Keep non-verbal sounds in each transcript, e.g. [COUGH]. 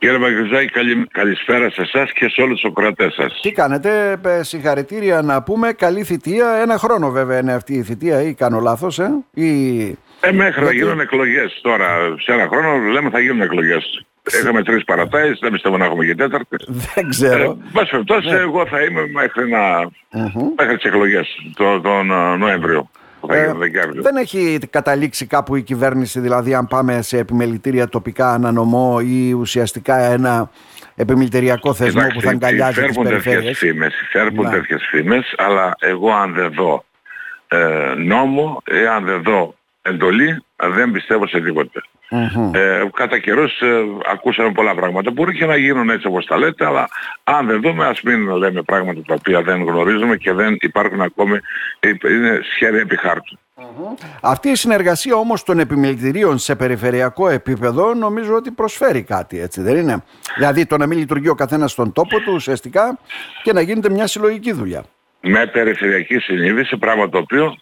Κύριε Μαγκριζάκη, καλη, καλησπέρα σε εσάς και σε όλους τους κρατές σας. Τι κάνετε, ε, συγχαρητήρια να πούμε, καλή θητεία, ένα χρόνο βέβαια είναι αυτή η θητεία ή κάνω λάθος, ε, ή... Ε, μέχρι να γίνουν εκλογές τώρα, σε ένα χρόνο λέμε θα γίνουν εκλογές. Είχαμε τρεις παρατάσεις, δεν πιστεύω να έχουμε και τέταρτη. Δεν ξέρω. Ε, ναι. εγώ θα είμαι μέχρι, να... mm-hmm. μέχρι τις εκλογές τον, τον ε, Νοέμβριο. Ε, δεν έχει καταλήξει κάπου η κυβέρνηση, δηλαδή αν πάμε σε επιμελητήρια τοπικά ανανομό ή ουσιαστικά ένα επιμελητηριακό θεσμό που θα αγκαλιάζει τις περιφέρειες. Φήμες, φέρνουν ναι. τέτοιες φήμες, αλλά εγώ αν δεν δω ε, νόμο ή αν δεν δω εντολή, δεν πιστεύω σε τίποτε. Mm-hmm. Ε, κατά καιρούς ε, ακούσαμε πολλά πράγματα. Μπορεί και να γίνουν έτσι όπως τα λέτε, αλλά αν δεν δούμε ας μην λέμε πράγματα τα οποία δεν γνωρίζουμε και δεν υπάρχουν ακόμη, είναι σχέδια επί χάρτου. Mm-hmm. Αυτή η συνεργασία όμως των επιμελητηρίων σε περιφερειακό επίπεδο νομίζω ότι προσφέρει κάτι έτσι δεν είναι; Δηλαδή το να μην λειτουργεί ο καθένας στον τόπο του ουσιαστικά και να γίνεται μια συλλογική δουλειά. Με περιφερειακή συνείδηση, πράγμα το οποίο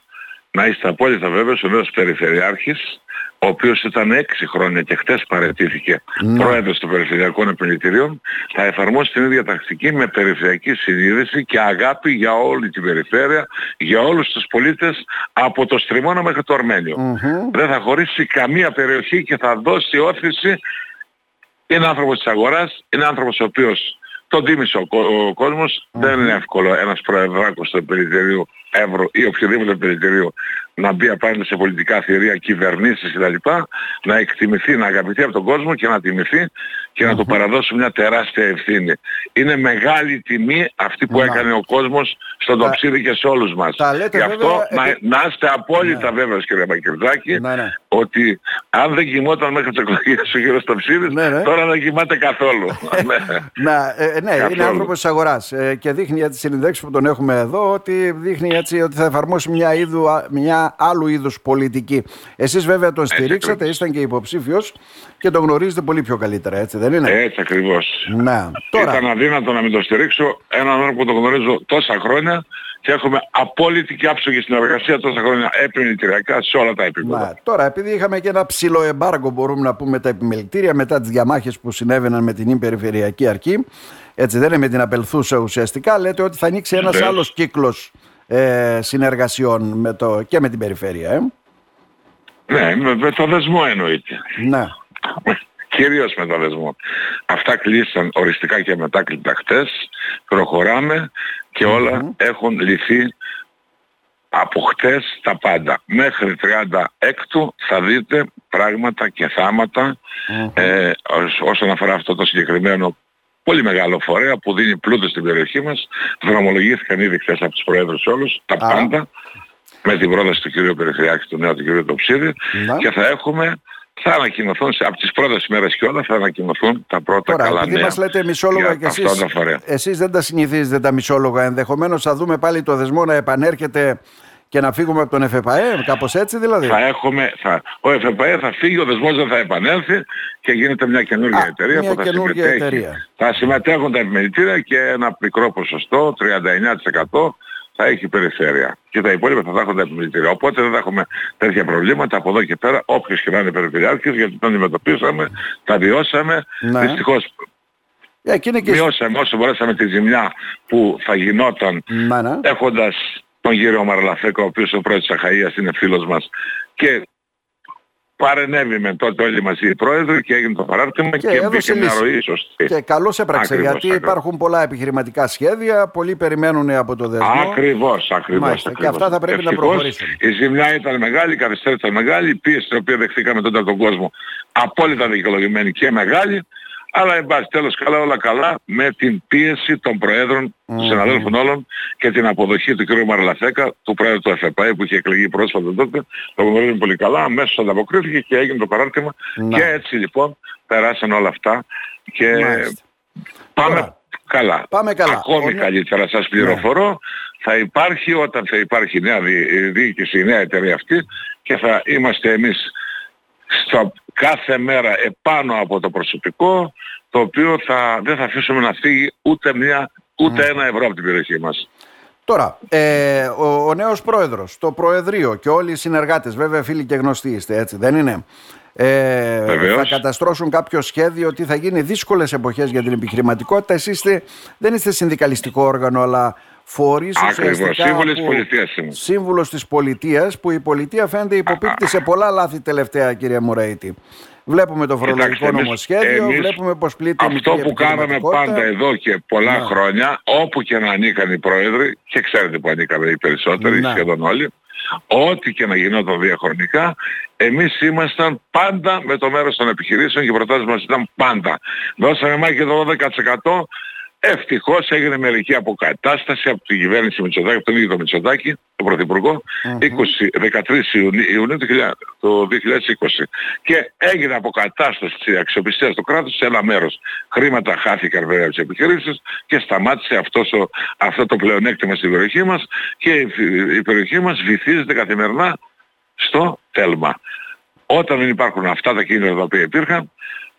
να είστε απόλυτα βέβαιος ο νέος Περιφερειάρχης ο οποίος ήταν έξι χρόνια και χτες παρετήθηκε ναι. πρόεδρος των Περιφερειακών Επιλητηρίων, θα εφαρμόσει την ίδια τακτική με περιφερειακή συνείδηση και αγάπη για όλη την περιφέρεια, για όλους τους πολίτες από το Στριμώνα μέχρι το αρμενιο Δεν θα χωρίσει καμία περιοχή και θα δώσει όθηση. Είναι άνθρωπος της αγοράς, είναι άνθρωπος ο οποίος τον τίμησε ο, ο κόσμος. Δεν είναι εύκολο ένας προεδράκος του Περιφερείου Εύρω ή οποιοδήποτε περιφερείου να μπει απέναντι σε πολιτικά θεωρία, κυβερνήσεις κτλ. Να εκτιμηθεί, να αγαπηθεί από τον κόσμο και να τιμηθεί και να του παραδώσει μια τεράστια ευθύνη. Είναι μεγάλη τιμή αυτή που έκανε ο κόσμος στον τοψίδι και σε όλους μας. Γι' αυτό να, να είστε απόλυτα ναι. βέβαιος κύριε Μακερδάκη ναι, ναι. ότι αν δεν κοιμόταν μέχρι τις εκλογές ο κύριος Τοψίδης ναι, ναι. τώρα δεν κοιμάται καθόλου. [LAUGHS] ναι, ε, ναι είναι άνθρωπος της αγοράς ε, και δείχνει για τις συνδέξεις που τον έχουμε εδώ ότι δείχνει έτσι ότι θα εφαρμόσει μια, είδου, μια άλλου είδους πολιτική. Εσείς βέβαια τον στηρίξατε, ήσταν και υποψήφιος και τον γνωρίζετε πολύ πιο καλύτερα, έτσι δεν είναι; Έτσι ακριβώς. Ναι. Τώρα... Ήταν αδύνατο να μην τον στηρίξω έναν άνθρωπο που τον γνωρίζω τόσα χρόνια και έχουμε απόλυτη και άψογη συνεργασία τόσα χρόνια επιμελητηριακά σε όλα τα επίπεδα. Ναι. Τώρα, επειδή είχαμε και ένα ψηλό εμπάργκο, μπορούμε να πούμε τα επιμελητήρια μετά τις διαμάχες που συνέβαιναν με την υπεριφερειακή αρκή, έτσι δεν είναι με την απελθούσα ουσιαστικά, λέτε ότι θα ανοίξει ένας άλλος κύκλος ε, συνεργασιών με το, και με την περιφέρεια. Ε. Ναι, με, το δεσμό εννοείται. Ναι. Κυρίως με το δεσμό. Αυτά κλείσαν οριστικά και μετάκλητα χτες. Προχωράμε και όλα έχουν λυθεί από χτες τα πάντα. Μέχρι 36 θα δείτε πράγματα και θαματα ε, όσον αφορά αυτό το συγκεκριμένο πολύ μεγάλο φορέα που δίνει πλούτο στην περιοχή μας. Δρομολογήθηκαν ήδη χθες από τους Προέδρους όλους, τα πάντα, με την πρόταση του κ. Περιφερειάκη, του νέου του κ. Τοψίδη και θα έχουμε θα ανακοινωθούν από τις πρώτες μέρες και όλα θα ανακοινωθούν τα πρώτα Τώρα, καλά νέα. μας λέτε μισόλογα και εσείς, εσείς δεν τα συνηθίζετε τα μισόλογα ενδεχομένως θα δούμε πάλι το δεσμό να επανέρχεται και να φύγουμε από τον ΕΦΕΠΑΕ, κάπως έτσι δηλαδή. Θα έχουμε, θα, ο ΕΦΕΠΑΕ θα φύγει, ο δεσμός δεν θα επανέλθει και γίνεται μια καινούργια εταιρεία μια που θα συμμετέχει. Εταιρεία. Θα συμμετέχουν τα επιμελητήρια και ένα μικρό ποσοστό, 39% θα έχει περιφέρεια. Και τα υπόλοιπα θα τα έχουν τα επιμελητήρια. Οπότε δεν θα έχουμε τέτοια προβλήματα από εδώ και πέρα, όποιος και να είναι περιφερειάρχης, γιατί τον αντιμετωπίσαμε, τα βιώσαμε. Ναι. Δυστυχώς yeah, και... Μειώσαμε όσο μπορέσαμε τη ζημιά που θα γινόταν ναι, ναι. έχοντας τον κύριο Μαρλαφέκο, ο οποίος ο πρόεδρος της Αχαΐας είναι φίλος μας και παρενέβη με τότε όλοι μαζί οι πρόεδροι και έγινε το παράρτημα και, και μπήκε μια ροή σωστή. Και καλώς έπραξε ακριβώς, γιατί ακριβώς. υπάρχουν πολλά επιχειρηματικά σχέδια, πολλοί περιμένουν από το δεσμό. Ακριβώς, ακριβώς. ακριβώς. Και αυτά θα πρέπει Ευτυχώς, να προχωρήσουν. Η ζημιά ήταν μεγάλη, η καθυστέρηση ήταν μεγάλη, η πίεση την οποία δεχθήκαμε τότε από τον κόσμο απόλυτα δικαιολογημένη και μεγάλη αλλά εν πάση τέλος καλά όλα καλά με την πίεση των Προέδρων, mm-hmm. των συναδέλφων όλων και την αποδοχή του κ. Μαρλαθέκα, του Πρόεδρου του ΕΦΕΠΑΕ που είχε εκλεγεί πρόσφατα τότε, το γνωρίζουμε πολύ καλά, αμέσως ανταποκρίθηκε και έγινε το παράρτημα και έτσι λοιπόν περάσαν όλα αυτά και πάμε καλά. Πάμε καλά. Ακόμη καλύτερα σας ναι. πληροφορώ, θα υπάρχει όταν θα υπάρχει νέα διοίκηση, η νέα εταιρεία αυτή και θα είμαστε εμείς στο κάθε μέρα επάνω από το προσωπικό το οποίο θα, δεν θα αφήσουμε να φύγει ούτε, μια, ούτε ένα ευρώ από την περιοχή μας. Τώρα, ε, ο, ο νέος πρόεδρος, το Προεδρείο και όλοι οι συνεργάτες, βέβαια φίλοι και γνωστοί είστε, έτσι δεν είναι; ε, θα καταστρώσουν κάποιο σχέδιο, ότι θα γίνει δύσκολες εποχές για την επιχειρηματικότητα. Εσείς δεν είστε συνδικαλιστικό όργανο, αλλά φορείς Ακριβώς, σύμβουλος της πολιτείας Σύμβουλος της πολιτείας, που η πολιτεία φαίνεται υποπίπτει σε πολλά λάθη τελευταία, κύριε Μουραίτη. Βλέπουμε το φορολογικό νομοσχέδιο, βλέπουμε πως πλήττει Αυτό που κάναμε πάντα εδώ και πολλά χρόνια, όπου και να ανήκαν οι πρόεδροι, και ξέρετε που ανήκαμε οι περισσότεροι, να. σχεδόν όλοι, ό,τι και να γινόταν διαχρονικά, εμείς ήμασταν πάντα με το μέρος των επιχειρήσεων και οι προτάσεις μας ήταν πάντα. Δώσαμε μάχη το 12% Ευτυχώς έγινε μερική αποκατάσταση από την κυβέρνηση Μητσοτάκη, από τον ίδιο τον Μητσοτάκη, τον Πρωθυπουργό, 13 Ιουνίου του 2020. Και έγινε αποκατάσταση της αξιοπιστίας του κράτους σε ένα μέρος. Χρήματα χάθηκαν βέβαια από τις επιχειρήσεις και σταμάτησε αυτός ο, αυτό το πλεονέκτημα στην περιοχή μας και η περιοχή μας βυθίζεται καθημερινά στο τέλμα. Όταν δεν υπάρχουν αυτά τα κίνητρα τα οποία υπήρχαν,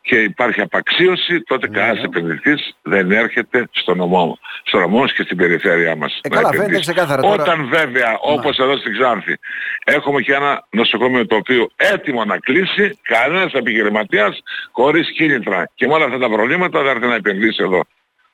και υπάρχει απαξίωση, τότε ναι, κανένας ναι. επενδυτής δεν έρχεται στο νομό, στο νομό και στην περιφέρειά μας. Ε, καλά, φαίνεται ξεκάθαρα τώρα. Όταν βέβαια, όπως εδώ στην Ξάνθη, έχουμε και ένα νοσοκομείο το οποίο έτοιμο να κλείσει, κανένας επιχειρηματίας χωρίς κίνητρα. Και με όλα αυτά τα προβλήματα δεν έρθει να επενδύσει εδώ.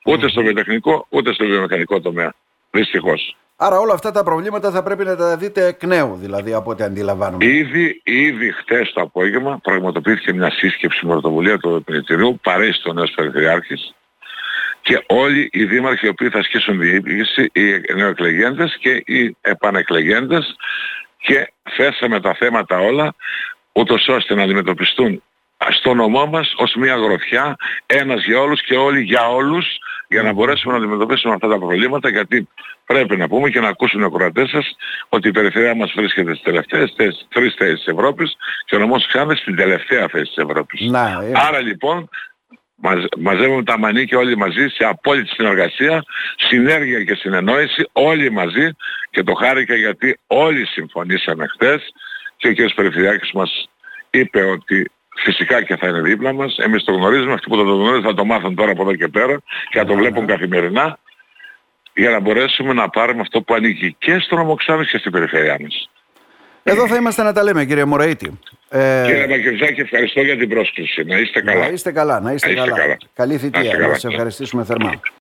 Ούτε στο βιοτεχνικό, ούτε στο βιομηχανικό τομέα. Δυστυχώς. Άρα όλα αυτά τα προβλήματα θα πρέπει να τα δείτε εκ νέου, δηλαδή από ό,τι αντιλαμβάνομαι. Ήδη, ήδη χτες το απόγευμα πραγματοποιήθηκε μια σύσκεψη με πρωτοβουλία του Επιμετηρίου, παρέσει τον νέος Περιφερειάρχης και όλοι οι δήμαρχοι οι οποίοι θα ασκήσουν διοίκηση, οι νεοεκλεγέντες και οι επανεκλεγέντες και θέσαμε τα θέματα όλα ούτως ώστε να αντιμετωπιστούν στο νομό μας ως μια γροθιά, ένας για όλους και όλοι για όλους, για να μπορέσουμε να αντιμετωπίσουμε αυτά τα προβλήματα, γιατί πρέπει να πούμε και να ακούσουν οι ακροατές σας ότι η περιφερειά μας βρίσκεται στις τελευταίες τρεις θέσεις της Ευρώπης και ο νομός Ξάνθης στην τελευταία θέση της Ευρώπης. Να, ε. Άρα λοιπόν μαζεύουμε τα μανίκια όλοι μαζί σε απόλυτη συνεργασία, συνέργεια και συνεννόηση όλοι μαζί και το χάρηκα γιατί όλοι συμφωνήσαμε χθες και ο κ. Περιφερειάκης μας είπε ότι φυσικά και θα είναι δίπλα μας. Εμείς το γνωρίζουμε, αυτοί που το γνωρίζουν θα το μάθουν τώρα από εδώ και πέρα και θα το βλέπουν καθημερινά για να μπορέσουμε να πάρουμε αυτό που ανήκει και στον Ομοξάνη και στην περιφέρειά μας. Εδώ θα είμαστε να τα λέμε κύριε Μωραήτη. Ε... Κύριε Μακεβζάκη, ευχαριστώ για την πρόσκληση. Να είστε καλά. Να είστε καλά, να είστε, καλά. καλά. Καλή θητεία. Να, να ευχαριστήσουμε θερμά.